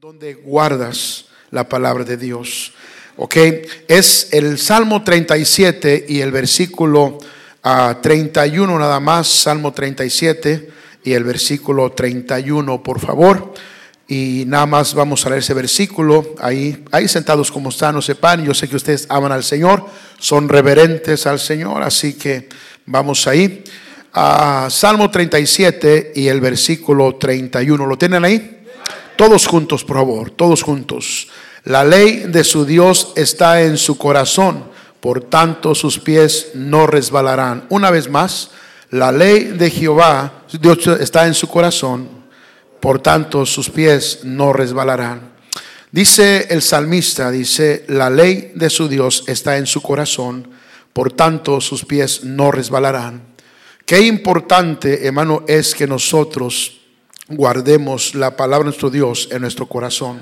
donde guardas la palabra de Dios. Ok, es el Salmo 37 y el versículo 31 ah, nada más, Salmo 37 y el versículo 31, por favor. Y nada más vamos a leer ese versículo. Ahí, ahí sentados como están, no sepan. Yo sé que ustedes aman al Señor, son reverentes al Señor, así que vamos ahí. a ah, Salmo 37 y el versículo 31. ¿Lo tienen ahí? Todos juntos, por favor, todos juntos. La ley de su Dios está en su corazón, por tanto sus pies no resbalarán. Una vez más, la ley de Jehová Dios está en su corazón, por tanto sus pies no resbalarán. Dice el salmista, dice, la ley de su Dios está en su corazón, por tanto sus pies no resbalarán. Qué importante, hermano, es que nosotros guardemos la palabra de nuestro Dios en nuestro corazón.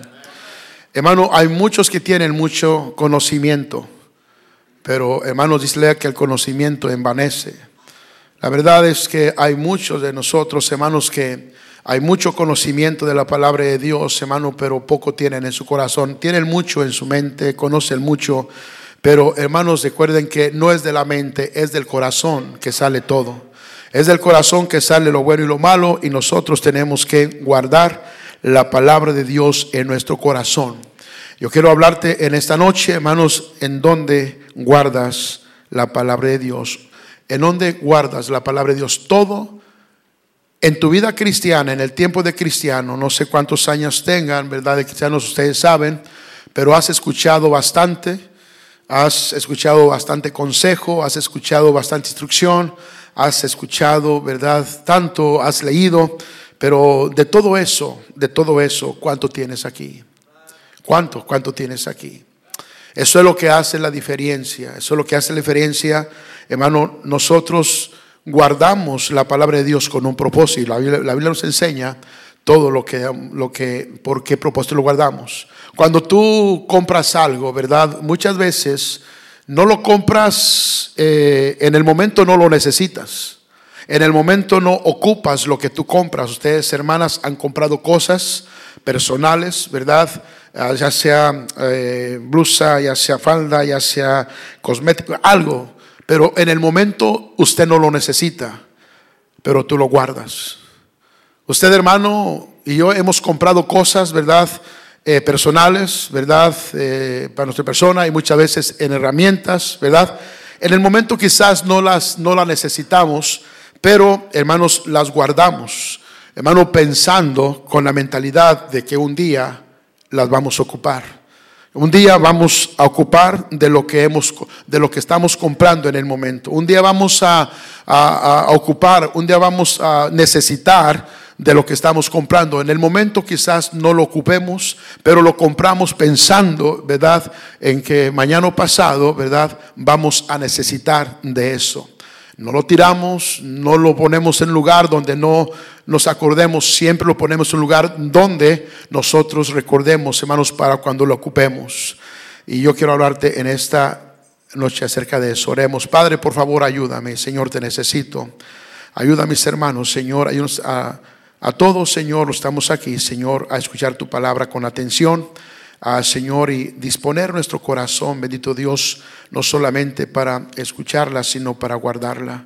Hermano, hay muchos que tienen mucho conocimiento, pero hermanos, dice que el conocimiento envanece. La verdad es que hay muchos de nosotros, hermanos, que hay mucho conocimiento de la palabra de Dios, hermano, pero poco tienen en su corazón. Tienen mucho en su mente, conocen mucho, pero hermanos, recuerden que no es de la mente, es del corazón que sale todo. Es del corazón que sale lo bueno y lo malo y nosotros tenemos que guardar la palabra de Dios en nuestro corazón. Yo quiero hablarte en esta noche, hermanos, en donde guardas la palabra de Dios. En donde guardas la palabra de Dios. Todo en tu vida cristiana, en el tiempo de cristiano, no sé cuántos años tengan, ¿verdad? De cristianos ustedes saben, pero has escuchado bastante, has escuchado bastante consejo, has escuchado bastante instrucción, has escuchado, ¿verdad? Tanto has leído, pero de todo eso, de todo eso, ¿cuánto tienes aquí? ¿Cuánto? ¿Cuánto tienes aquí? Eso es lo que hace la diferencia, eso es lo que hace la diferencia, hermano, nosotros guardamos la palabra de Dios con un propósito. La Biblia, la Biblia nos enseña todo lo que, lo que, por qué propósito lo guardamos. Cuando tú compras algo, ¿verdad? Muchas veces no lo compras eh, en el momento, no lo necesitas. En el momento no ocupas lo que tú compras. Ustedes, hermanas, han comprado cosas personales, ¿verdad? Ah, ya sea eh, blusa, ya sea falda, ya sea cosmético, algo. Pero en el momento usted no lo necesita, pero tú lo guardas. Usted, hermano, y yo hemos comprado cosas, ¿verdad? Eh, personales, ¿verdad? Eh, para nuestra persona y muchas veces en herramientas, ¿verdad? En el momento quizás no las, no las necesitamos, pero hermanos, las guardamos. Hermano, pensando con la mentalidad de que un día las vamos a ocupar. Un día vamos a ocupar de lo que hemos, de lo que estamos comprando en el momento. Un día vamos a, a ocupar, un día vamos a necesitar de lo que estamos comprando. En el momento quizás no lo ocupemos, pero lo compramos pensando, ¿verdad?, en que mañana pasado, ¿verdad?, vamos a necesitar de eso. No lo tiramos, no lo ponemos en lugar donde no nos acordemos, siempre lo ponemos en lugar donde nosotros recordemos, hermanos, para cuando lo ocupemos. Y yo quiero hablarte en esta noche acerca de eso. Oremos, Padre, por favor, ayúdame, Señor, te necesito. Ayuda a mis hermanos, Señor, ayúdanos a todos, Señor, estamos aquí, Señor, a escuchar tu palabra con atención, a, Señor, y disponer nuestro corazón, bendito Dios, no solamente para escucharla, sino para guardarla.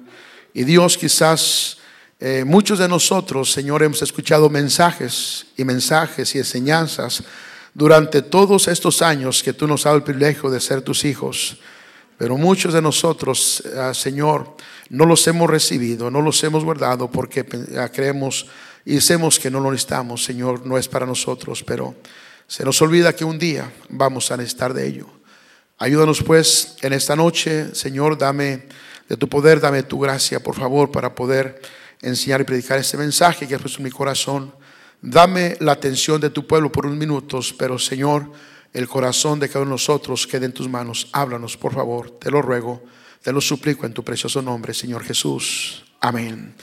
Y Dios, quizás eh, muchos de nosotros, Señor, hemos escuchado mensajes y mensajes y enseñanzas durante todos estos años que tú nos has dado el privilegio de ser tus hijos. Pero muchos de nosotros, ah, Señor, no los hemos recibido, no los hemos guardado porque creemos y decimos que no lo necesitamos, Señor, no es para nosotros, pero se nos olvida que un día vamos a necesitar de ello. Ayúdanos pues en esta noche, Señor, dame de tu poder, dame tu gracia, por favor, para poder enseñar y predicar este mensaje que has puesto en mi corazón. Dame la atención de tu pueblo por unos minutos, pero Señor, el corazón de cada uno de nosotros quede en tus manos. Háblanos, por favor, te lo ruego, te lo suplico en tu precioso nombre, Señor Jesús. Amén.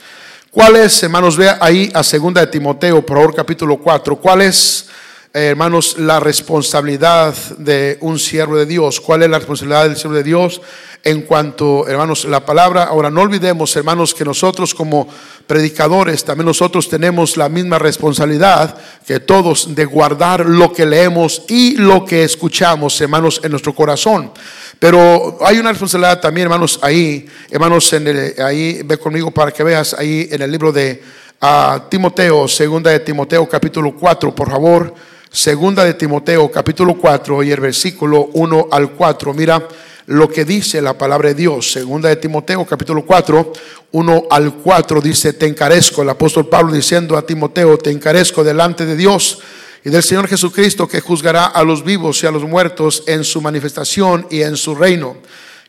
¿Cuál es, hermanos, vea ahí a segunda de Timoteo, por favor, capítulo 4, cuál es eh, hermanos, la responsabilidad de un siervo de Dios. ¿Cuál es la responsabilidad del siervo de Dios? En cuanto, hermanos, la palabra, ahora no olvidemos, hermanos, que nosotros como predicadores, también nosotros tenemos la misma responsabilidad que todos de guardar lo que leemos y lo que escuchamos, hermanos, en nuestro corazón. Pero hay una responsabilidad también, hermanos, ahí, hermanos, en el, ahí, ve conmigo para que veas ahí en el libro de uh, Timoteo, segunda de Timoteo, capítulo 4, por favor. Segunda de Timoteo capítulo 4 y el versículo 1 al 4. Mira lo que dice la palabra de Dios. Segunda de Timoteo capítulo 4, 1 al 4 dice, te encarezco, el apóstol Pablo diciendo a Timoteo, te encarezco delante de Dios y del Señor Jesucristo que juzgará a los vivos y a los muertos en su manifestación y en su reino.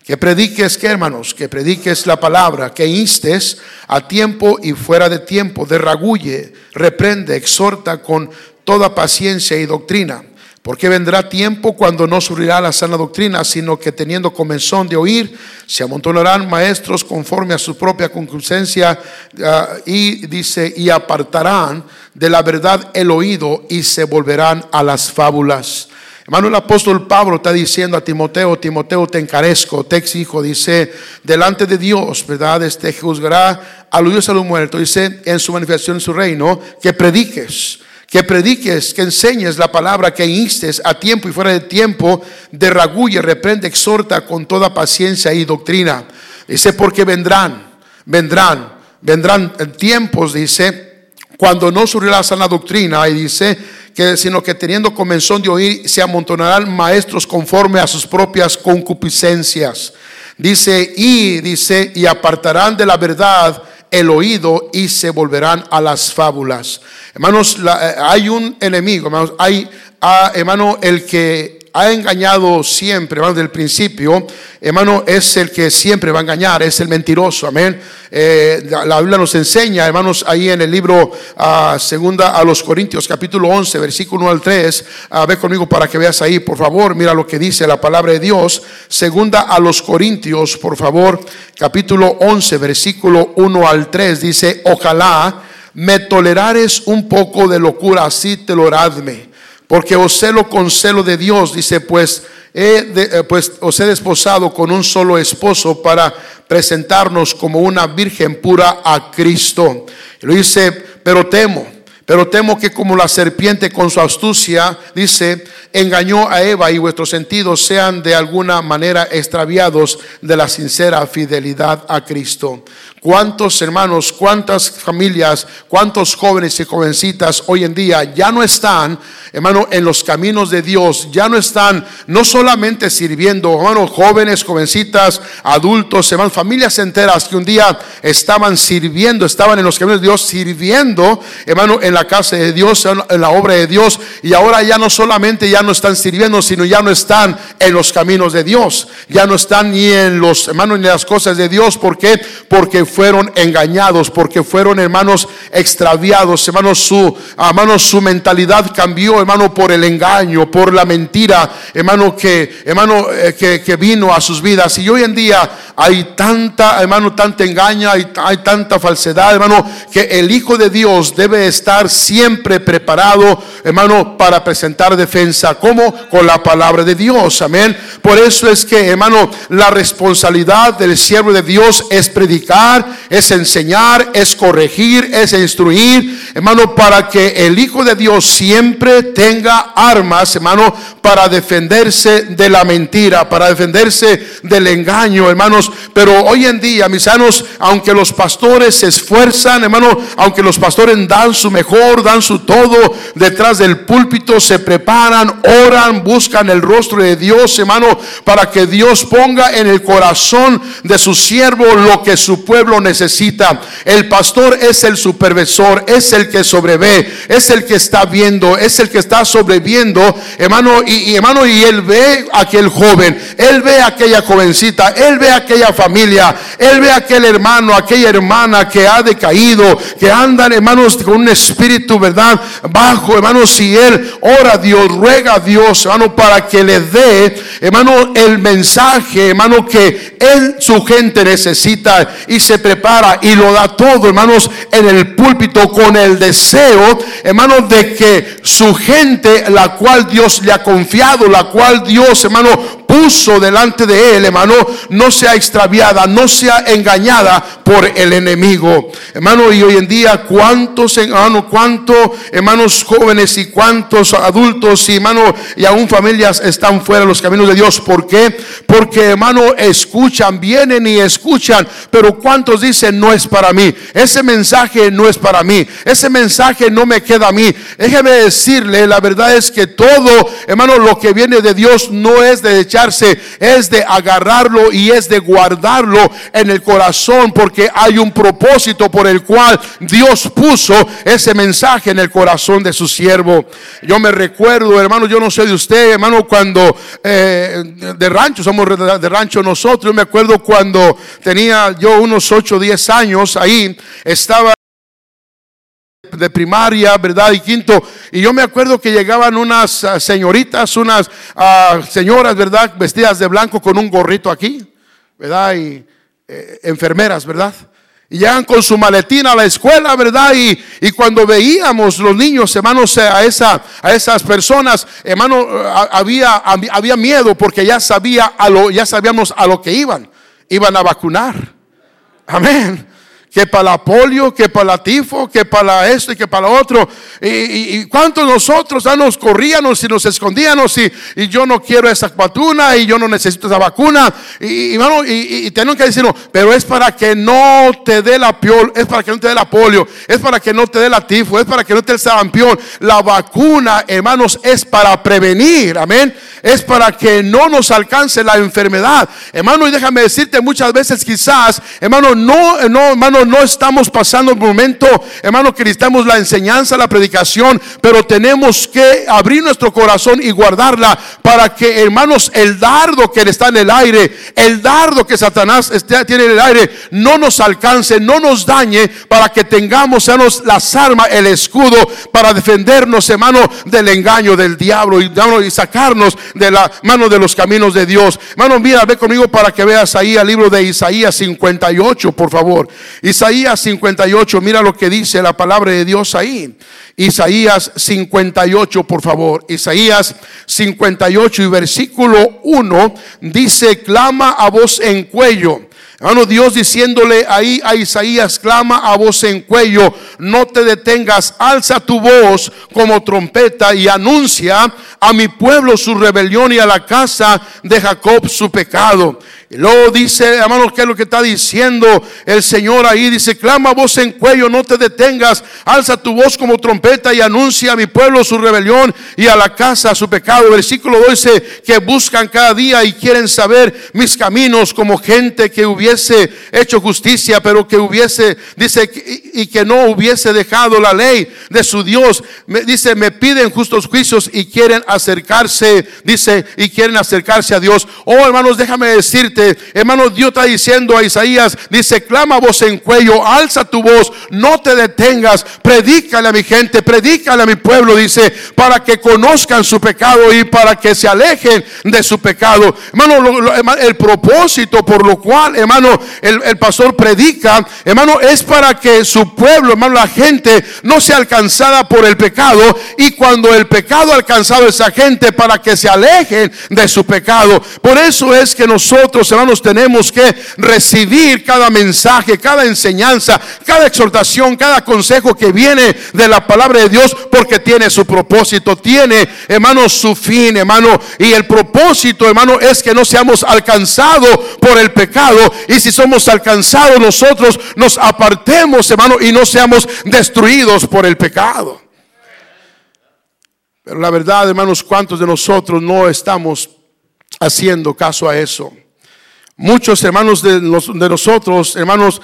Que prediques, que hermanos, que prediques la palabra, que instes a tiempo y fuera de tiempo, derragulle, reprende, exhorta con toda paciencia y doctrina. Porque vendrá tiempo cuando no surgirá la sana doctrina, sino que teniendo comenzón de oír, se amontonarán maestros conforme a su propia concupiscencia ah, y dice, y apartarán de la verdad el oído y se volverán a las fábulas. Hermano, el apóstol Pablo está diciendo a Timoteo, Timoteo, te encarezco, te exijo, dice, delante de Dios, ¿verdad? Este juzgará a los a los muertos, dice, en su manifestación en su reino, que prediques que prediques, que enseñes la palabra, que instes a tiempo y fuera de tiempo, derragulle, reprende, exhorta con toda paciencia y doctrina. Dice, porque vendrán, vendrán, vendrán tiempos, dice, cuando no surgirá la doctrina, y dice, que sino que teniendo comenzón de oír, se amontonarán maestros conforme a sus propias concupiscencias. Dice, y dice, y apartarán de la verdad el oído y se volverán a las fábulas. Hermanos, eh, hay un enemigo, hermanos, hay, ah, hermano, el que ha engañado siempre, hermano, del principio, hermano, es el que siempre va a engañar, es el mentiroso, amén. Eh, la, Biblia nos enseña, hermanos, ahí en el libro uh, segunda a los Corintios, capítulo 11, versículo 1 al 3, uh, ve conmigo para que veas ahí, por favor, mira lo que dice la palabra de Dios, segunda a los Corintios, por favor, capítulo 11, versículo 1 al 3, dice, ojalá me tolerares un poco de locura, así te lo porque os celo con celo de Dios, dice, pues, he eh, pues os he desposado con un solo esposo para presentarnos como una virgen pura a Cristo. Lo dice, pero temo, pero temo que como la serpiente con su astucia, dice, engañó a Eva y vuestros sentidos sean de alguna manera extraviados de la sincera fidelidad a Cristo. ¿Cuántos hermanos, cuántas familias, cuántos jóvenes y jovencitas hoy en día ya no están, hermano, en los caminos de Dios? Ya no están no solamente sirviendo, hermanos, jóvenes, jovencitas, adultos, hermanos, familias enteras que un día estaban sirviendo, estaban en los caminos de Dios, sirviendo, hermano, en la casa de Dios, en la obra de Dios, y ahora ya no solamente ya no están sirviendo, sino ya no están en los caminos de Dios, ya no están ni en los, hermanos, ni en las cosas de Dios. ¿Por qué? Porque fueron engañados, porque fueron hermanos extraviados, hermanos su, hermanos su mentalidad cambió, hermano, por el engaño, por la mentira, hermano que, hermano eh, que, que, vino a sus vidas. Y hoy en día hay tanta, hermano, tanta engaño, hay, hay tanta falsedad, hermano, que el Hijo de Dios debe estar siempre preparado, hermano, para presentar defensa. como Con la palabra de Dios, amén. Por eso es que, hermano, la responsabilidad del siervo de Dios es predicar, es enseñar, es corregir, es instruir, hermano, para que el Hijo de Dios siempre tenga armas, hermano, para defenderse de la mentira, para defenderse del engaño, hermanos. Pero hoy en día, mis hermanos, aunque los pastores se esfuerzan, hermano, aunque los pastores dan su mejor, dan su todo detrás del púlpito, se preparan, oran, buscan el rostro de Dios, hermano, para que Dios ponga en el corazón de su siervo lo que su pueblo necesita. El pastor es el supervisor, es el que sobrevé, es el que está viendo, es el que está sobreviendo, hermano, y, hermano, y él ve a aquel joven, él ve a aquella jovencita, él ve a aquella familia, él ve a aquel hermano, aquella hermana que ha decaído, que andan, hermanos, con un espíritu, ¿verdad? Bajo, hermanos, si él ora a Dios, ruega a Dios, hermano, para que le dé, hermano, el mensaje, hermano, que él, su gente necesita y se prepara y lo da todo, hermanos, en el púlpito con el deseo, hermanos, de que su gente, la cual Dios le ha confiado, la cual Dios, hermano, puso delante de él, hermano, no sea extraviada, no sea engañada por el enemigo. Hermano, y hoy en día, ¿cuántos, hermano, cuántos hermanos jóvenes y cuántos adultos y hermano, y aún familias están fuera de los caminos de Dios? ¿Por qué? Porque, hermano, escuchan, vienen y escuchan, pero ¿cuántos dicen no es para mí? Ese mensaje no es para mí, ese mensaje no me queda a mí. Déjeme decirle, la verdad es que todo, hermano, lo que viene de Dios no es de echar es de agarrarlo y es de guardarlo en el corazón porque hay un propósito por el cual Dios puso ese mensaje en el corazón de su siervo. Yo me recuerdo, hermano, yo no sé de usted, hermano, cuando eh, de rancho, somos de rancho nosotros, yo me acuerdo cuando tenía yo unos 8 o 10 años ahí, estaba de primaria, ¿verdad? Y quinto. Y yo me acuerdo que llegaban unas ah, señoritas, unas ah, señoras, ¿verdad? Vestidas de blanco con un gorrito aquí, ¿verdad? Y eh, enfermeras, ¿verdad? Y llegan con su maletina a la escuela, ¿verdad? Y, y, cuando veíamos los niños, hermanos, a, esa, a esas personas, hermano, ah, había, había miedo porque ya, sabía a lo, ya sabíamos a lo que iban. Iban a vacunar. Amén que para la polio, que para la tifo, que para esto y que para lo otro. Y, y, cuántos nosotros ya nos corríamos y nos escondíamos y, y, yo no quiero esa vacuna y yo no necesito esa vacuna. Y, y, y tenemos que decirlo, pero es para que no te dé la piol, es para que no te dé la polio, es para que no te dé la tifo, es para que no te dé el sarampión. La vacuna, hermanos, es para prevenir, amén. Es para que no nos alcance la enfermedad. Hermano, y déjame decirte muchas veces quizás, hermano, no, no, hermano, no estamos pasando un momento, hermano, que necesitamos la enseñanza, la predicación, pero tenemos que abrir nuestro corazón y guardarla para que, hermanos, el dardo que está en el aire, el dardo que Satanás tiene en el aire, no nos alcance, no nos dañe, para que tengamos, hermanos, las armas, el escudo, para defendernos, hermano, del engaño del diablo y, y sacarnos de la mano de los caminos de Dios. Hermano, mira, ve conmigo para que veas ahí el libro de Isaías 58, por favor. Isaías 58, mira lo que dice la palabra de Dios ahí. Isaías 58, por favor. Isaías 58 y versículo 1 dice, clama a voz en cuello. Hermano, Dios diciéndole ahí a Isaías, clama a voz en cuello, no te detengas, alza tu voz como trompeta y anuncia a mi pueblo su rebelión y a la casa de Jacob su pecado. Luego dice, hermanos, ¿qué es lo que está diciendo el Señor ahí? Dice, clama voz en cuello, no te detengas, alza tu voz como trompeta y anuncia a mi pueblo su rebelión y a la casa su pecado. Versículo 12, que buscan cada día y quieren saber mis caminos como gente que hubiese hecho justicia, pero que hubiese, dice, y que no hubiese dejado la ley de su Dios. Me, dice, me piden justos juicios y quieren acercarse, dice, y quieren acercarse a Dios. Oh, hermanos, déjame decirte, hermano, Dios está diciendo a Isaías, dice, clama voz en cuello, alza tu voz, no te detengas, predícale a mi gente, predícale a mi pueblo, dice, para que conozcan su pecado y para que se alejen de su pecado. Hermano, el propósito por lo cual, hermano, el, pastor predica, hermano, es para que su pueblo, hermano, la gente no sea alcanzada por el pecado y cuando el pecado ha alcanzado a esa gente para que se alejen de su pecado. Por eso es que nosotros hermanos, tenemos que recibir cada mensaje, cada enseñanza, cada exhortación, cada consejo que viene de la palabra de Dios, porque tiene su propósito, tiene, hermano, su fin, hermano. Y el propósito, hermano, es que no seamos alcanzados por el pecado. Y si somos alcanzados nosotros, nos apartemos, hermano, y no seamos destruidos por el pecado. Pero la verdad, hermanos, ¿cuántos de nosotros no estamos haciendo caso a eso? Muchos hermanos de, nosotros, hermanos,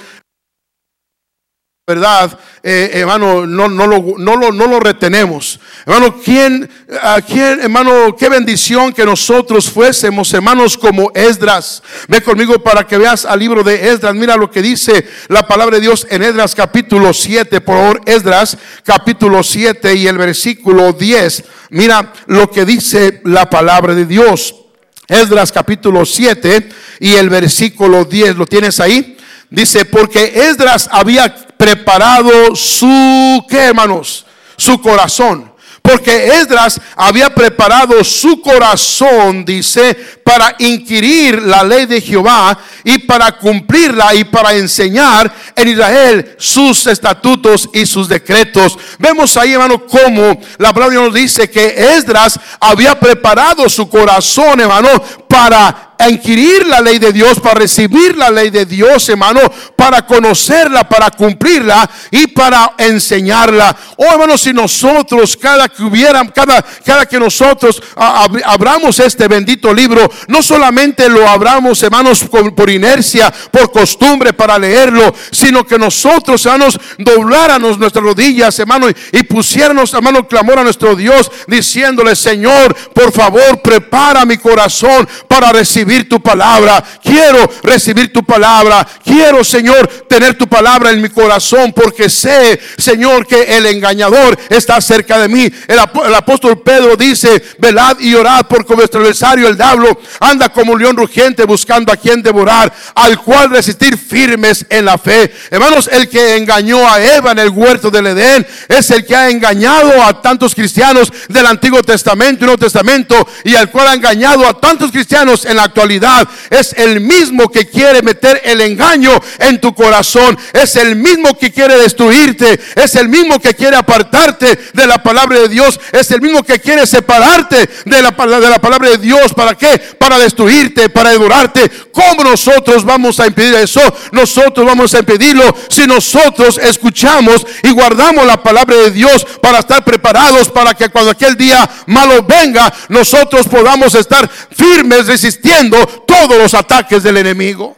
verdad, eh, hermano, no, no, lo, no, lo, no lo retenemos. Hermano, ¿quién, a quién, hermano, qué bendición que nosotros fuésemos, hermanos, como Esdras. Ve conmigo para que veas al libro de Esdras. Mira lo que dice la palabra de Dios en Esdras capítulo 7. Por favor, Esdras capítulo 7 y el versículo 10. Mira lo que dice la palabra de Dios. Esdras capítulo 7 y el versículo 10. ¿Lo tienes ahí? Dice, porque Esdras había preparado su, ¿qué hermanos? Su corazón. Porque Esdras había preparado su corazón, dice, para inquirir la ley de Jehová y para cumplirla y para enseñar en Israel sus estatutos y sus decretos. Vemos ahí, hermano, cómo la palabra nos dice que Esdras había preparado su corazón, hermano, para a inquirir la ley de Dios, para recibir la ley de Dios, hermano, para conocerla, para cumplirla y para enseñarla. Oh, hermano, si nosotros, cada que hubiera, cada, cada que nosotros abramos este bendito libro, no solamente lo abramos, hermanos, por, inercia, por costumbre para leerlo, sino que nosotros, hermanos, dobláramos nuestras rodillas, hermano, y pusiéramos, hermano, clamor a nuestro Dios, diciéndole, Señor, por favor, prepara mi corazón para recibir tu palabra. Quiero recibir tu palabra. Quiero, Señor, tener tu palabra en mi corazón porque sé, Señor, que el engañador está cerca de mí. El, apóstol Pedro dice, velad y orad porque vuestro adversario, el diablo, anda como un león rugiente buscando a quien devorar, al cual resistir firmes en la fe. Hermanos, el que engañó a Eva en el huerto del Edén es el que ha engañado a tantos cristianos del Antiguo Testamento y Nuevo Testamento y al cual ha engañado a tantos cristianos en la actualidad. Es el mismo que quiere meter el engaño en tu corazón. Es el mismo que quiere destruirte. Es el mismo que quiere apartarte de la palabra de Dios. Es el mismo que quiere separarte de la, de la palabra de Dios. ¿Para qué? Para destruirte, para devorarte. ¿Cómo nosotros vamos a impedir eso? Nosotros vamos a impedirlo si nosotros escuchamos y guardamos la palabra de Dios para estar preparados para que cuando aquel día malo venga, nosotros podamos estar firmes resistiendo todos los ataques del enemigo.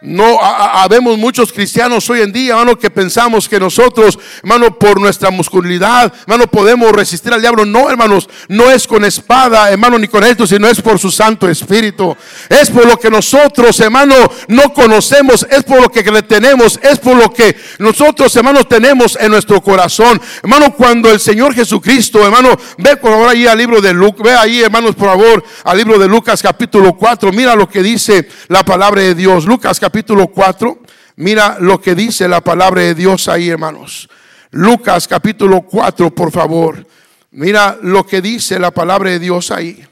No, habemos muchos cristianos hoy en día, hermano, que pensamos que nosotros, hermano, por nuestra musculalidad, hermano, podemos resistir al diablo. No, hermanos, no es con espada, hermano, ni con esto, sino es por su Santo Espíritu. Es por lo que nosotros, hermano, no conocemos, es por lo que le tenemos, es por lo que nosotros, hermanos, tenemos en nuestro corazón. Hermano, cuando el Señor Jesucristo, hermano, ve por favor ahí al libro de Lucas, ve ahí, hermanos, por favor, al libro de Lucas capítulo 4, mira lo que dice la palabra de Dios. Lucas capítulo capítulo 4, mira lo que dice la palabra de Dios ahí, hermanos. Lucas capítulo 4, por favor. Mira lo que dice la palabra de Dios ahí.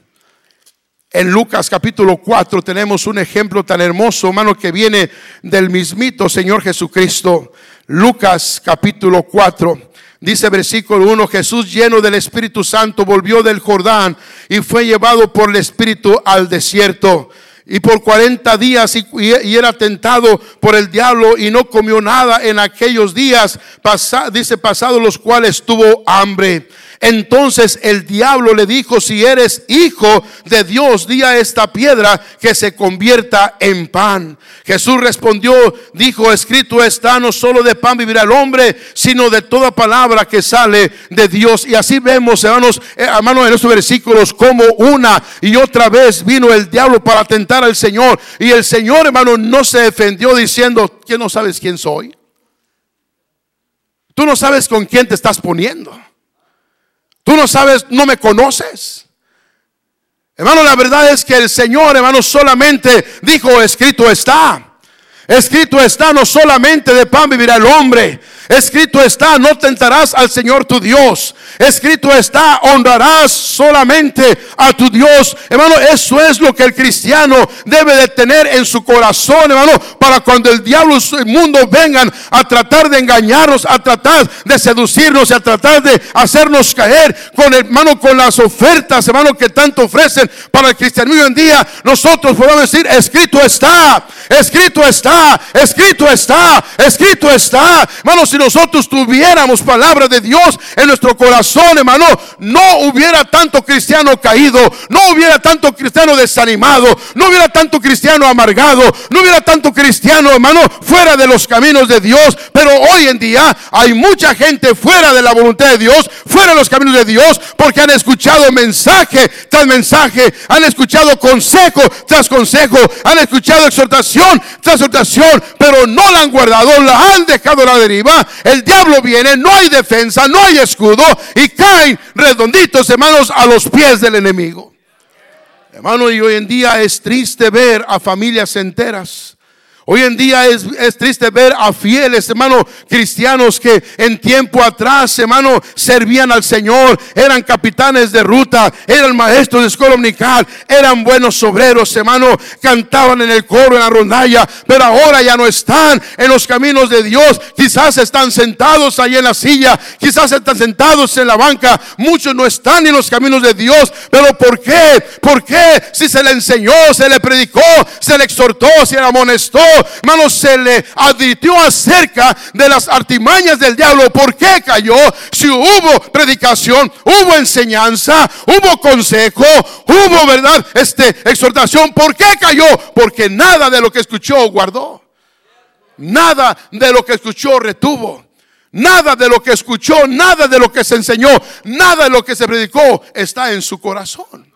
En Lucas capítulo 4 tenemos un ejemplo tan hermoso, hermano, que viene del mismito Señor Jesucristo. Lucas capítulo 4. Dice versículo 1, Jesús lleno del Espíritu Santo volvió del Jordán y fue llevado por el Espíritu al desierto y por 40 días y, era tentado por el diablo y no comió nada en aquellos días, dice pasado los cuales tuvo hambre. Entonces el diablo le dijo, si eres hijo de Dios, di a esta piedra que se convierta en pan. Jesús respondió, dijo, escrito está, no solo de pan vivirá el hombre, sino de toda palabra que sale de Dios. Y así vemos, hermanos, eh, hermanos, en estos versículos, como una y otra vez vino el diablo para tentar al Señor. Y el Señor, hermano, no se defendió diciendo, ¿quién no sabes quién soy? Tú no sabes con quién te estás poniendo. Tú no sabes, no me conoces. Hermano, la verdad es que el Señor, hermano, solamente dijo, escrito está. Escrito está, no solamente de pan vivirá el hombre, Escrito está, no tentarás al Señor tu Dios. Escrito está, honrarás solamente a tu Dios. Hermano, eso es lo que el cristiano debe de tener en su corazón, hermano, para cuando el diablo y el mundo vengan a tratar de engañarnos, a tratar de seducirnos, a tratar de hacernos caer con hermano, con las ofertas, hermano, que tanto ofrecen para el cristianismo hoy en día, nosotros podemos decir, escrito está, escrito está, escrito está, escrito está. Hermano, nosotros tuviéramos palabra de Dios en nuestro corazón, hermano, no hubiera tanto cristiano caído, no hubiera tanto cristiano desanimado, no hubiera tanto cristiano amargado, no hubiera tanto cristiano, hermano, fuera de los caminos de Dios. Pero hoy en día hay mucha gente fuera de la voluntad de Dios, fuera de los caminos de Dios, porque han escuchado mensaje tras mensaje, han escuchado consejo tras consejo, han escuchado exhortación tras exhortación, pero no la han guardado, la han dejado a la deriva el diablo viene, no hay defensa, no hay escudo y caen redonditos, hermanos, a los pies del enemigo. Hermano, y hoy en día es triste ver a familias enteras Hoy en día es, triste ver a fieles, hermano, cristianos que en tiempo atrás, hermano, servían al Señor, eran capitanes de ruta, eran maestros de escuela dominical, eran buenos obreros, hermano, cantaban en el coro, en la rondalla, pero ahora ya no están en los caminos de Dios. Quizás están sentados ahí en la silla, quizás están sentados en la banca. Muchos no están en los caminos de Dios, pero ¿por qué? ¿Por qué? Si se le enseñó, se le predicó, se le exhortó, se le amonestó hermano, se le advirtió acerca de las artimañas del diablo. ¿Por qué cayó? Si hubo predicación, hubo enseñanza, hubo consejo, hubo, ¿verdad? Este, exhortación. ¿Por qué cayó? Porque nada de lo que escuchó guardó. Nada de lo que escuchó retuvo. Nada de lo que escuchó, nada de lo que se enseñó, nada de lo que se predicó está en su corazón.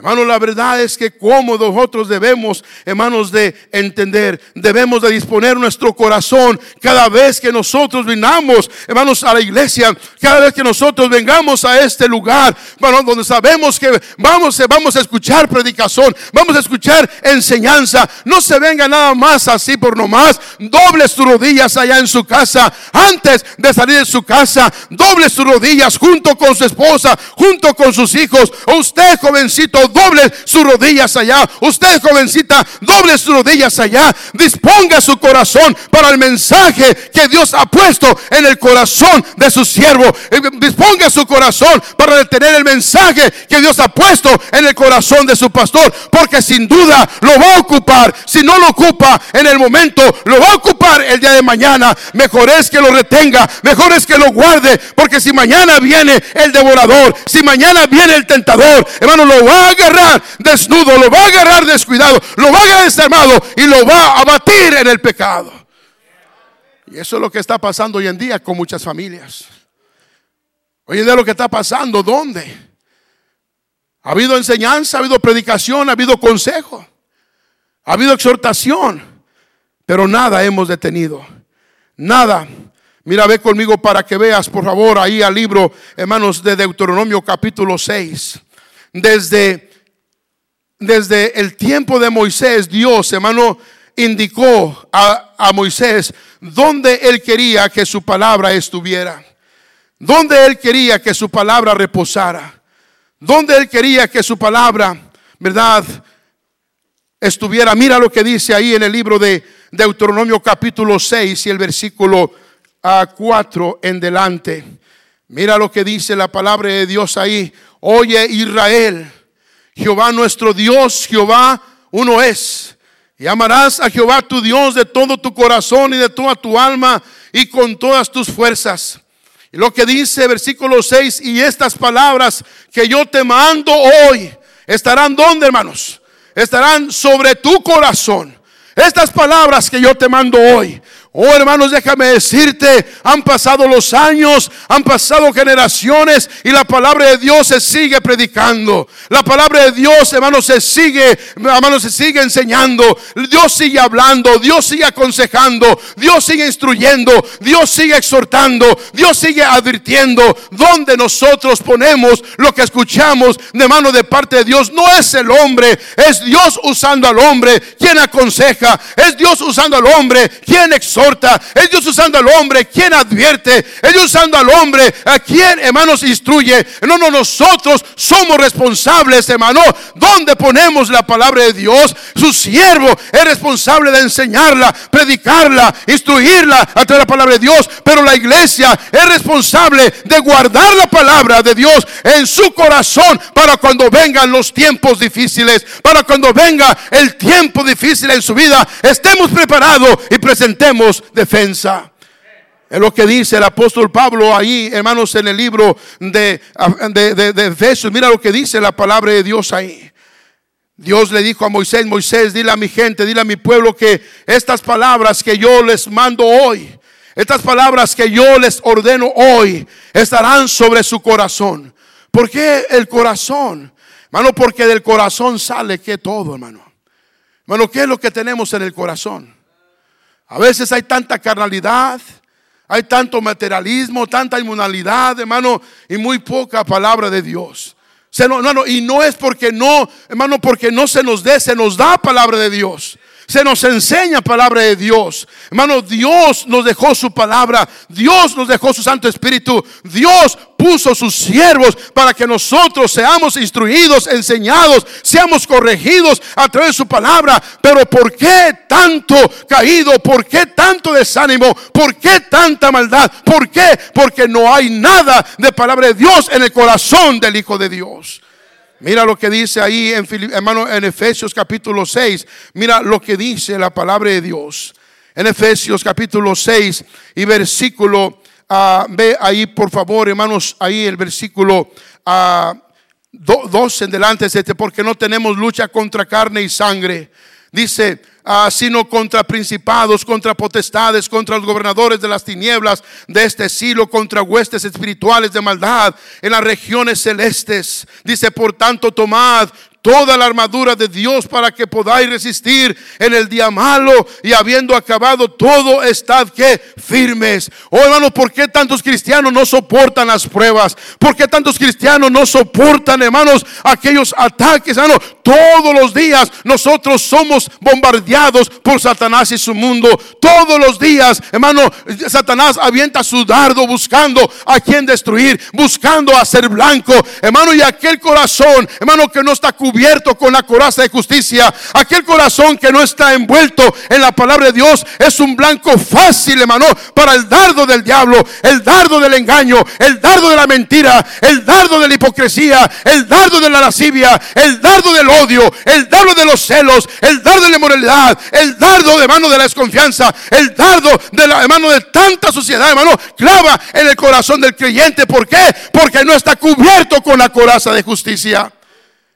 Hermanos, la verdad es que como nosotros debemos, hermanos, de entender, debemos de disponer nuestro corazón cada vez que nosotros vinamos, hermanos, a la iglesia, cada vez que nosotros vengamos a este lugar, bueno, donde sabemos que vamos, vamos a escuchar predicación, vamos a escuchar enseñanza. No se venga nada más así por nomás. Doble sus rodillas allá en su casa. Antes de salir de su casa, doble sus rodillas junto con su esposa, junto con sus hijos. Usted, jovencito, doble sus rodillas allá. Usted, jovencita, doble sus rodillas allá. Disponga su corazón para el mensaje que Dios ha puesto en el corazón de su siervo. Eh, disponga su corazón para detener el mensaje que Dios ha puesto en el corazón de su pastor. Porque sin duda lo va a ocupar. Si no lo ocupa en el momento, lo va a ocupar el día de mañana. Mejor es que lo retenga. Mejor es que lo guarde. Porque si mañana viene el devorador, si mañana viene el tentador, hermano, lo va a agarrar desnudo, lo va a agarrar descuidado, lo va a agarrar desarmado y lo va a batir en el pecado. Y eso es lo que está pasando hoy en día con muchas familias. Hoy en día lo que está pasando, ¿dónde? Ha habido enseñanza, ha habido predicación, ha habido consejo, ha habido exhortación, pero nada hemos detenido. Nada. Mira, ve conmigo para que veas, por favor, ahí al libro, hermanos, de Deuteronomio capítulo 6. Desde desde el tiempo de Moisés, Dios, hermano, indicó a, Moisés dónde él quería que su palabra estuviera, dónde él quería que su palabra reposara, dónde él quería que su palabra, ¿verdad? Estuviera. Mira lo que dice ahí en el libro de Deuteronomio capítulo 6 y el versículo a 4 en delante. Mira lo que dice la palabra de Dios ahí. Oye Israel Jehová nuestro Dios, Jehová uno es. Y amarás a Jehová tu Dios de todo tu corazón y de toda tu alma y con todas tus fuerzas. Y lo que dice versículo 6, y estas palabras que yo te mando hoy, estarán donde, hermanos? Estarán sobre tu corazón. Estas palabras que yo te mando hoy Oh hermanos, déjame decirte, han pasado los años, han pasado generaciones y la palabra de Dios se sigue predicando. La palabra de Dios, hermanos, se sigue, hermanos, se sigue enseñando. Dios sigue hablando, Dios sigue aconsejando, Dios sigue instruyendo, Dios sigue exhortando, Dios sigue advirtiendo. Donde nosotros ponemos lo que escuchamos de mano de parte de Dios, no es el hombre, es Dios usando al hombre quien aconseja, es Dios usando al hombre quien exhorta es Dios usando al hombre quien advierte, es Dios usando al hombre a quien, hermanos, instruye. No, no, nosotros somos responsables, hermano, donde ponemos la palabra de Dios. Su siervo es responsable de enseñarla, predicarla, instruirla a través de la palabra de Dios. Pero la iglesia es responsable de guardar la palabra de Dios en su corazón para cuando vengan los tiempos difíciles, para cuando venga el tiempo difícil en su vida, estemos preparados y presentemos defensa. Es lo que dice el apóstol Pablo ahí, hermanos, en el libro de, de, de, Efesios. Mira lo que dice la palabra de Dios ahí. Dios le dijo a Moisés, Moisés, dile a mi gente, dile a mi pueblo que estas palabras que yo les mando hoy, estas palabras que yo les ordeno hoy, estarán sobre su corazón. ¿Por qué el corazón? Hermano, porque del corazón sale que todo, hermano. Hermano, ¿qué es lo que tenemos en el corazón? A veces hay tanta carnalidad, hay tanto materialismo, tanta inmunalidad, hermano, y muy poca palabra de Dios. Se y no es porque no, hermano, porque no se nos dé, se nos da palabra de Dios. se nos enseña palabra de Dios. Hermano, Dios nos dejó su palabra, Dios nos dejó su Santo Espíritu, Dios puso sus siervos para que nosotros seamos instruidos, enseñados, seamos corregidos a través de su palabra. Pero ¿por qué tanto caído? ¿Por qué tanto desánimo? ¿Por qué tanta maldad? ¿Por qué? Porque no hay nada de palabra de Dios en el corazón del Hijo de Dios. Mira lo que dice ahí en, hermano, en Efesios capítulo 6. Mira lo que dice la palabra de Dios. En Efesios capítulo 6 y versículo, uh, ve ahí por favor hermanos, ahí el versículo 2 uh, dos en delante, este, porque no tenemos lucha contra carne y sangre. Dice, Ah, sino contra principados, contra potestades, contra los gobernadores de las tinieblas de este siglo, contra huestes espirituales de maldad en las regiones celestes. Dice, por tanto, tomad toda la armadura de Dios para que podáis resistir en el día malo y habiendo acabado todo, estad que firmes. Oh hermano, ¿por qué tantos cristianos no soportan las pruebas? ¿Por qué tantos cristianos no soportan, hermanos, aquellos ataques? Hermano, todos los días nosotros somos bombardeados por Satanás y su mundo. Todos los días, hermano, Satanás avienta su dardo buscando a quien destruir, buscando hacer blanco. Hermano, y aquel corazón, hermano, que no está cubierto cubierto con la coraza de justicia. Aquel corazón que no está envuelto en la palabra de Dios es un blanco fácil, hermano, para el dardo del diablo, el dardo del engaño, el dardo de la mentira, el dardo de la hipocresía, el dardo de la lascivia, el dardo del odio, el dardo de los celos, el dardo de la inmoralidad, el dardo de mano de la desconfianza, el dardo de la mano de tanta sociedad, hermano, clava en el corazón del creyente. ¿Por qué? Porque no está cubierto con la coraza de justicia.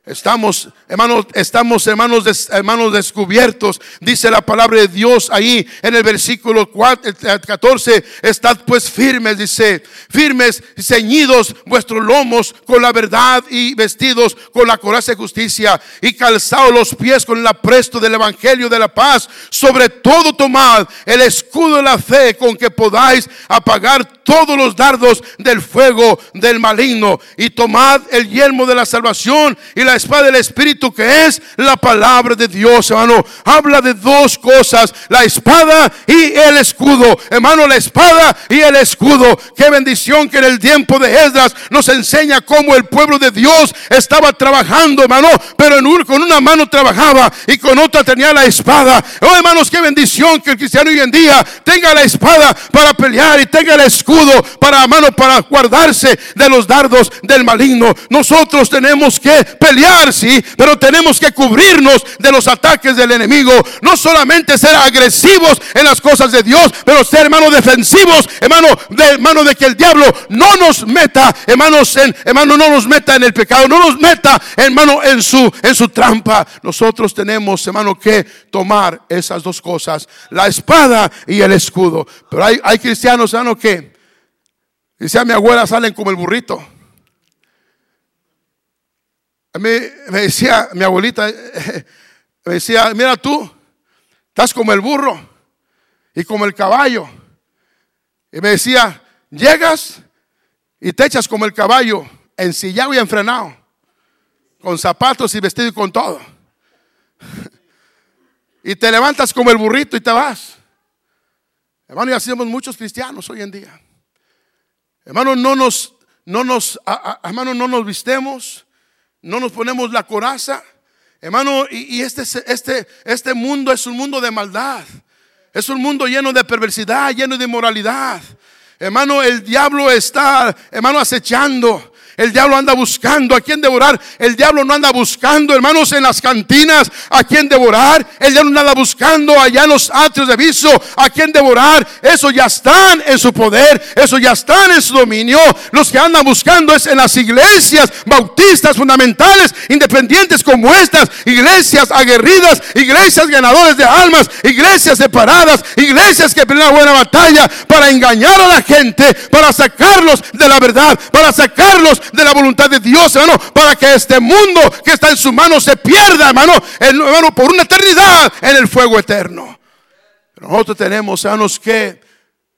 Estamos, hermanos, estamos hermanos, hermanos descubiertos. Dice la palabra de Dios ahí en el versículo 14. Estad pues firmes, dice, firmes, ceñidos vuestros lomos con la verdad y vestidos con la coraza de justicia y calzados los pies con el apresto del evangelio de la paz. Sobre todo tomad el escudo de la fe con que podáis apagar todos los dardos del fuego del maligno y tomad el yelmo de la salvación y la espada del Espíritu que es la palabra de Dios, hermano. Habla de dos cosas, la espada y el escudo. Hermano, la espada y el escudo. Qué bendición que en el tiempo de Esdras nos enseña cómo el pueblo de Dios estaba trabajando, hermano, pero en con una mano trabajaba y con otra tenía la espada. Oh, hermanos, qué bendición que el cristiano hoy en día tenga la espada para pelear y tenga el escudo para mano para guardarse de los dardos del maligno. Nosotros tenemos que pelear sí, pero tenemos que cubrirnos de los ataques del enemigo. No solamente ser agresivos en las cosas de Dios, pero ser hermanos defensivos, hermano, de hermano de que el diablo no nos meta, hermanos, en, hermano, no nos meta en el pecado, no nos meta, hermano, en su en su trampa. Nosotros tenemos, hermano, que tomar esas dos cosas, la espada y el escudo. Pero hay, hay cristianos, hermano, que dice a mi abuela salen como el burrito. Me, me decía mi abuelita, me decía, mira tú, estás como el burro y como el caballo. Y me decía, llegas y te echas como el caballo, ensillado y enfrenado, con zapatos y vestido y con todo. Y te levantas como el burrito y te vas. Hermano, y así somos muchos cristianos hoy en día. Hermano, no nos, no nos, hermano, no nos vistemos no nos ponemos la coraza. Hermano, y, este, este, este mundo es un mundo de maldad. Es un mundo lleno de perversidad, lleno de inmoralidad. Hermano, el diablo está, hermano, acechando. El diablo anda buscando a quien devorar. El diablo no anda buscando, hermanos, en las cantinas a quien devorar. El diablo no anda buscando allá en los atrios de viso a quien devorar. Eso ya están en su poder. Eso ya están en su dominio. Los que andan buscando es en las iglesias bautistas fundamentales, independientes como estas. Iglesias aguerridas, iglesias ganadores de almas, iglesias separadas, iglesias que pelean buena batalla para engañar a la gente, para sacarlos de la verdad, para sacarlos de la voluntad de Dios, hermano, para que este mundo que está en su mano se pierda, hermano, hermano, por una eternidad en el fuego eterno. nosotros tenemos, hermanos, que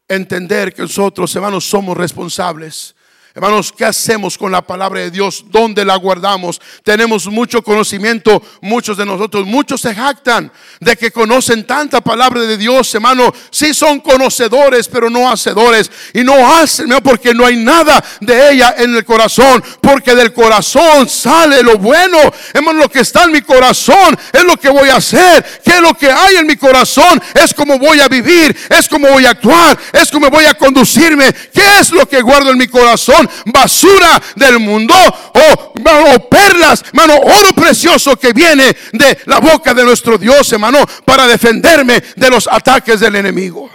entender que nosotros, hermanos, somos responsables Hermanos, ¿qué hacemos con la palabra de Dios? ¿Dónde la guardamos? Tenemos mucho conocimiento, muchos de nosotros, muchos se jactan de que conocen tanta palabra de Dios, hermano. Sí son conocedores, pero no hacedores. Y no hacen, porque no hay nada de ella en el corazón, porque del corazón sale lo bueno. Hermano, lo que está en mi corazón es lo que voy a hacer. ¿Qué es lo que hay en mi corazón? Es como voy a vivir, es como voy a actuar, es como voy a conducirme. ¿Qué es lo que guardo en mi corazón? Basura del mundo o, perlas, hermano, oro precioso que viene de la boca de nuestro Dios, hermano, para defenderme de los ataques del enemigo.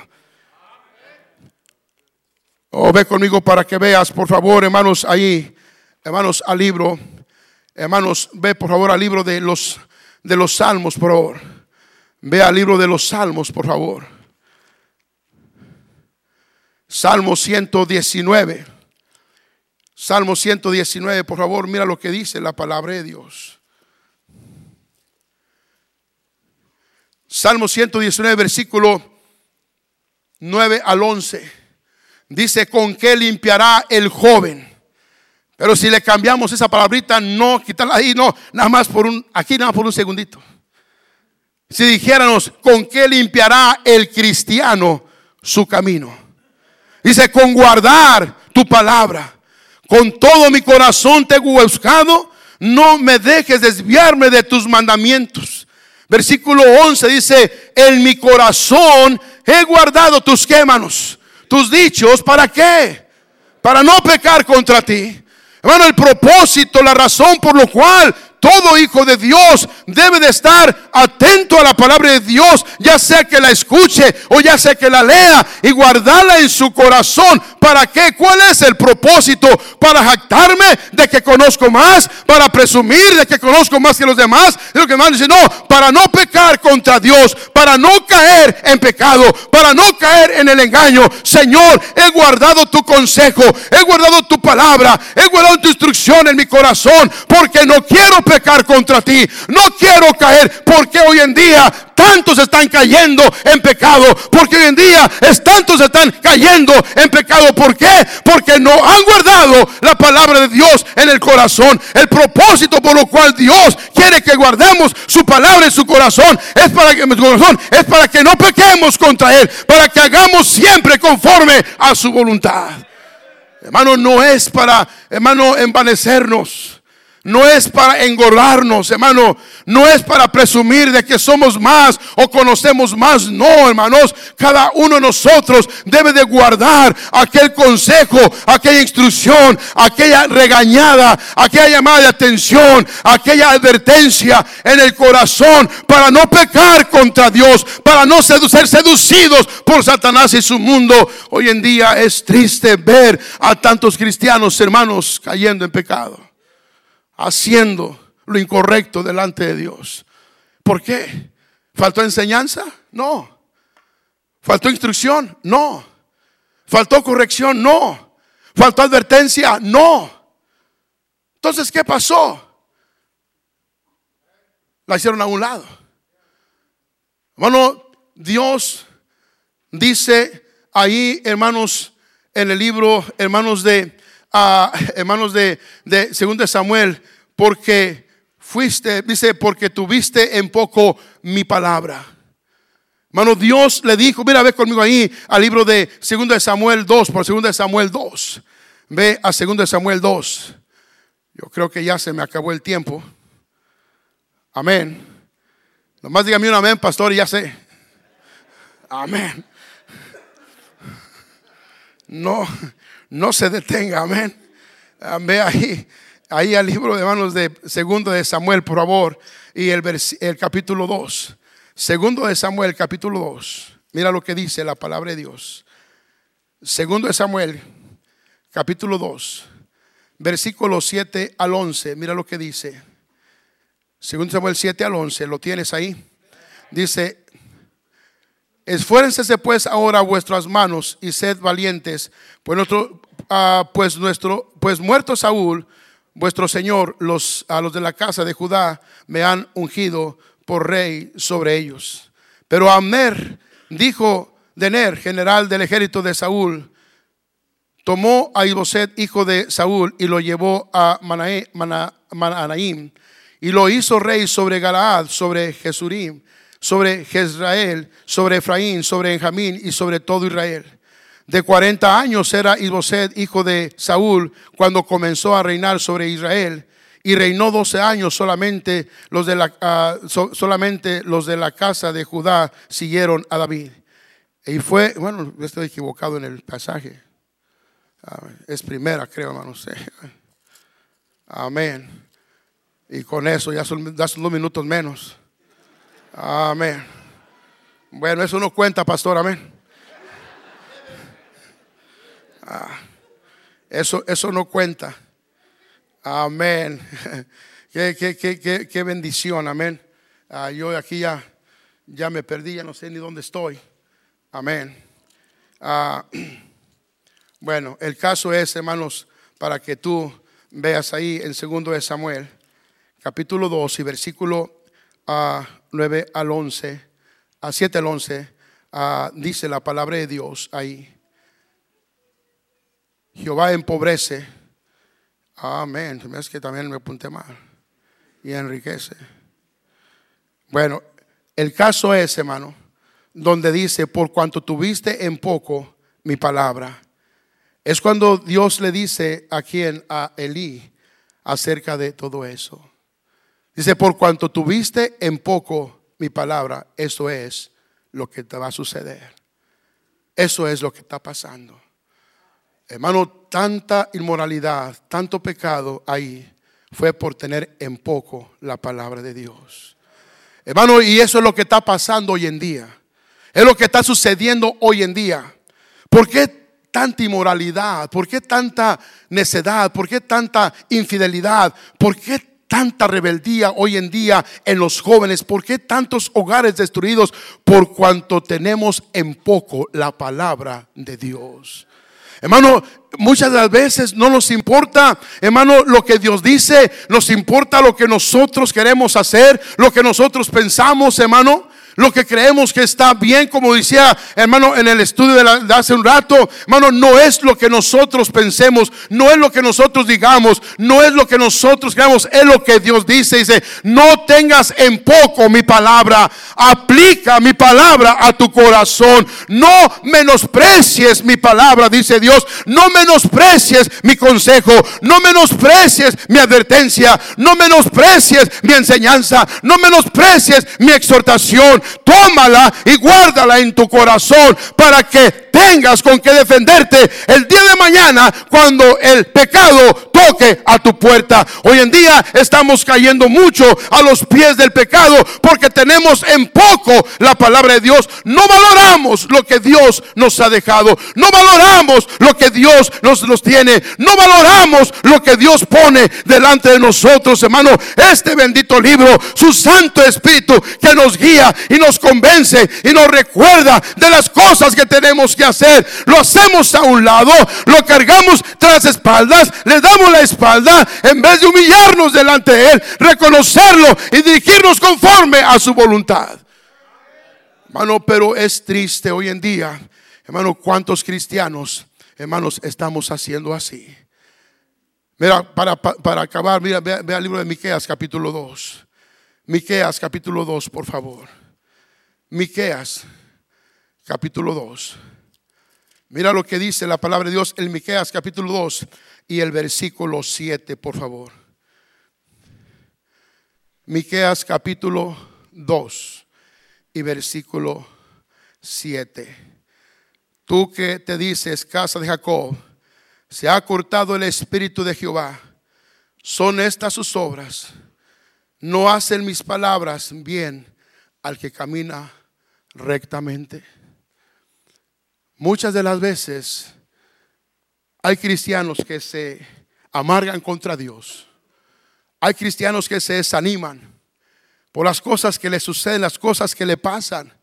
Oh, ve conmigo para que veas, por favor, hermanos, ahí, hermanos, al libro, hermanos, ve por favor al libro de los de los salmos, por favor. Ve al libro de los salmos, por favor. Salmo 119. Salmo 119, por favor, mira lo que dice la palabra de Dios. Salmo 119, versículo 9 al 11. Dice, ¿con qué limpiará el joven? Pero si le cambiamos esa palabrita, no, quitarla ahí, no, nada más por un, aquí nada más por un segundito. Si dijéramos, ¿con qué limpiará el cristiano su camino? Dice, con guardar tu palabra. Con todo mi corazón te he buscado. No me dejes desviarme de tus mandamientos. Versículo 11 dice, en mi corazón he guardado tus quémanos, tus dichos, ¿para qué? Para no pecar contra ti. Hermano, el propósito, la razón por lo cual todo hijo de Dios debe de estar atento a la palabra de Dios, ya sea que la escuche o ya sea que la lea y guardarla en su corazón. ¿Para qué? ¿Cuál es el propósito? ¿Para jactarme de que conozco más? ¿Para presumir de que conozco más que los demás? lo que más dice, no, para no pecar contra Dios, para no caer en pecado, para no caer en el engaño. Señor, he guardado tu consejo, he guardado tu palabra, he guardado tu instrucción en mi corazón, porque no quiero contra ti. No quiero caer porque hoy en día tantos están cayendo en pecado. Porque hoy en día es tantos están cayendo en pecado. ¿Por qué? Porque no han guardado la palabra de Dios en el corazón. El propósito por lo cual Dios quiere que guardemos su palabra en su corazón es para que corazón es para que no pequemos contra él, para que hagamos siempre conforme a su voluntad. Hermano, no es para, hermano, envanecernos. No es para engordarnos, hermano. No es para presumir de que somos más o conocemos más. No, hermanos. Cada uno de nosotros debe de guardar aquel consejo, aquella instrucción, aquella regañada, aquella llamada de atención, aquella advertencia en el corazón para no pecar contra Dios, para no ser seducidos por Satanás y su mundo. Hoy en día es triste ver a tantos cristianos, hermanos, cayendo en pecado haciendo lo incorrecto delante de Dios. ¿Por qué? ¿Faltó enseñanza? No. ¿Faltó instrucción? No. ¿Faltó corrección? No. ¿Faltó advertencia? No. Entonces, ¿qué pasó? La hicieron a un lado. Hermano, Dios dice ahí, hermanos, en el libro, hermanos de hermanos de, de segundo de Samuel, porque fuiste, dice, porque tuviste en poco mi palabra. Hermano, Dios le dijo, mira, ve conmigo ahí al libro de segundo de Samuel 2, por segundo de Samuel 2. Ve a segundo de Samuel 2. Yo creo que ya se me acabó el tiempo. Amén. Nomás dígame un amén, pastor, y ya sé. Amén. No, no se detenga, amén. Ve ahí, ahí al libro de manos de segundo de Samuel, por favor, y el, el capítulo 2. Segundo de Samuel, capítulo 2. Mira lo que dice la palabra de Dios. Segundo de Samuel, capítulo 2, versículos 7 al 11. Mira lo que dice. Segundo Samuel 7 al 11, ¿lo tienes ahí? Dice, Esfuércense pues ahora vuestras manos y sed valientes, pues nuestro, ah, pues nuestro, pues muerto Saúl, vuestro Señor, los, a los de la casa de Judá me han ungido por rey sobre ellos. Pero Amner dijo de Ner, general del ejército de Saúl, tomó a Iboset, hijo de Saúl, y lo llevó a Manaim, y lo hizo rey sobre Galaad, sobre Jesurim, sobre Jezrael, sobre Efraín, sobre Benjamín y sobre todo Israel. De 40 años era Iboset, hijo de Saúl, cuando comenzó a reinar sobre Israel. Y reinó 12 años solamente los de la, ah, solamente los de la casa de Judá siguieron a David. Y fue, bueno, estoy equivocado en el pasaje. Ah, es primera, creo, hermano. Amén. Y con eso ya son, dos minutos menos. Amén. Bueno, eso no cuenta, pastor. Amén. Ah, eso, eso no cuenta. Amén. qué, qué, qué, bendición. Amén. Ah, yo aquí ya, ya me perdí, ya no sé ni dónde estoy. Amén. Bueno, el caso es, hermanos, para que tú veas ahí en segundo de Samuel, capítulo 2 y versículo 9 ah, al 11, a 7 al 11, ah, dice la palabra de Dios ahí. Jehová empobrece. Amén. Es que también me apunté mal. Y enriquece. Bueno, el caso es, hermano, donde dice, por cuanto tuviste en poco mi palabra es cuando Dios le dice a quien, a Elí, acerca de todo eso. Dice, por cuanto tuviste en poco mi palabra, eso es lo que te va a suceder. Eso es lo que está pasando. Hermano, tanta inmoralidad, tanto pecado ahí fue por tener en poco la palabra de Dios. Hermano, y eso es lo que está pasando hoy en día. Es lo que está sucediendo hoy en día. ¿Por qué tanta inmoralidad? ¿Por qué tanta necedad? ¿Por qué tanta infidelidad? ¿Por qué tanta rebeldía hoy en día en los jóvenes? ¿Por qué tantos hogares destruidos? Por cuanto tenemos en poco la palabra de Dios. Hermano, muchas veces no nos importa, hermano, lo que Dios dice, nos importa lo que nosotros queremos hacer, lo que nosotros pensamos, hermano. Lo que creemos que está bien, como decía hermano en el estudio de, hace un rato, hermano, no es lo que nosotros pensemos, no es lo que nosotros digamos, no es lo que nosotros creamos, es lo que Dios dice. Dice, no tengas en poco mi palabra, aplica mi palabra a tu corazón, no menosprecies mi palabra, dice Dios, no menosprecies mi consejo, no menosprecies mi advertencia, no menosprecies mi enseñanza, no menosprecies mi exhortación tómala y guárdala en tu corazón para que tengas con que defenderte el día de mañana cuando el pecado toque a tu puerta. Hoy en día estamos cayendo mucho a los pies del pecado porque tenemos en poco la palabra de Dios. No valoramos lo que Dios nos ha dejado. No valoramos lo que Dios nos, tiene. No valoramos lo que Dios pone delante de nosotros, hermano. Este bendito libro, su Santo Espíritu que nos guía y nos convence y nos recuerda de las cosas que tenemos que hacer. Lo hacemos a un lado, lo cargamos tras espaldas, le damos la espalda en vez de humillarnos delante de Él, reconocerlo y dirigirnos conforme a su voluntad. Hermano, pero es triste hoy en día, hermano, cuántos cristianos, hermanos, estamos haciendo así. Mira, para, para acabar, mira, vea, el libro de Miqueas capítulo 2. Miqueas capítulo 2, por favor. Miqueas capítulo 2. Mira lo que dice la palabra de Dios en Miqueas capítulo 2 y el versículo 7, por favor. Miqueas capítulo 2 y versículo 7. Tú que te dices, casa de Jacob, se ha cortado el espíritu de Jehová. Son estas sus obras. No hacen mis palabras bien al que camina rectamente. Muchas de las veces hay cristianos que se amargan contra Dios. Hay cristianos que se desaniman por las cosas que le suceden, las cosas que le pasan.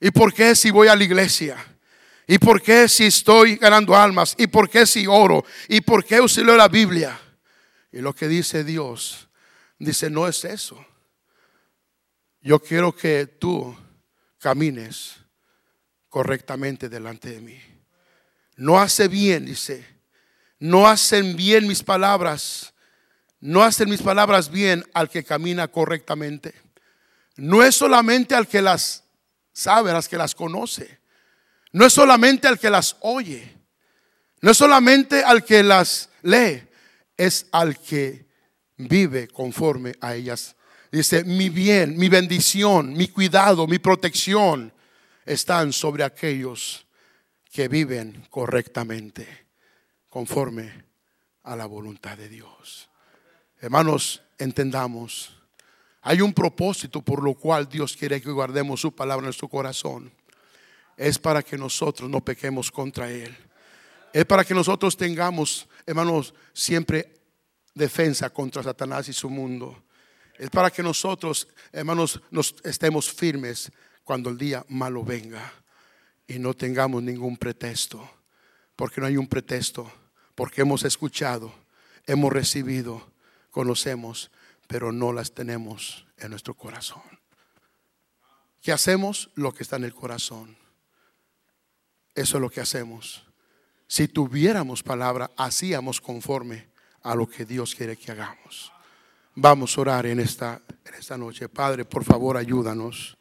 ¿Y por qué si voy a la iglesia? ¿Y por qué si estoy ganando almas? ¿Y por qué si oro? ¿Y por qué la Biblia? Y lo que dice Dios, dice, no es eso. Yo quiero que tú camines correctamente delante de mí. no hace bien, dice, no hacen bien mis palabras, no hacen mis palabras bien al que camina correctamente. No es solamente al que las sabe, al que las conoce. No es solamente al que las oye. No es solamente al que las lee, es al que vive conforme a ellas. Dice, mi bien, mi bendición, mi cuidado, mi protección están sobre aquellos que viven correctamente, conforme a la voluntad de Dios. Hermanos, entendamos, hay un propósito por lo cual Dios quiere que guardemos su palabra en nuestro corazón. Es para que nosotros no pequemos contra Él. Es para que nosotros tengamos, hermanos, siempre defensa contra Satanás y su mundo. Es para que nosotros, hermanos, nos estemos firmes cuando el día malo venga y no tengamos ningún pretexto. Porque no hay un pretexto. Porque hemos escuchado, hemos recibido, conocemos, pero no las tenemos en nuestro corazón. ¿Qué hacemos? Lo que está en el corazón. Eso es lo que hacemos. Si tuviéramos palabra, hacíamos conforme a lo que Dios quiere que hagamos. Vamos a orar en esta, en esta noche. Padre, por favor, ayúdanos.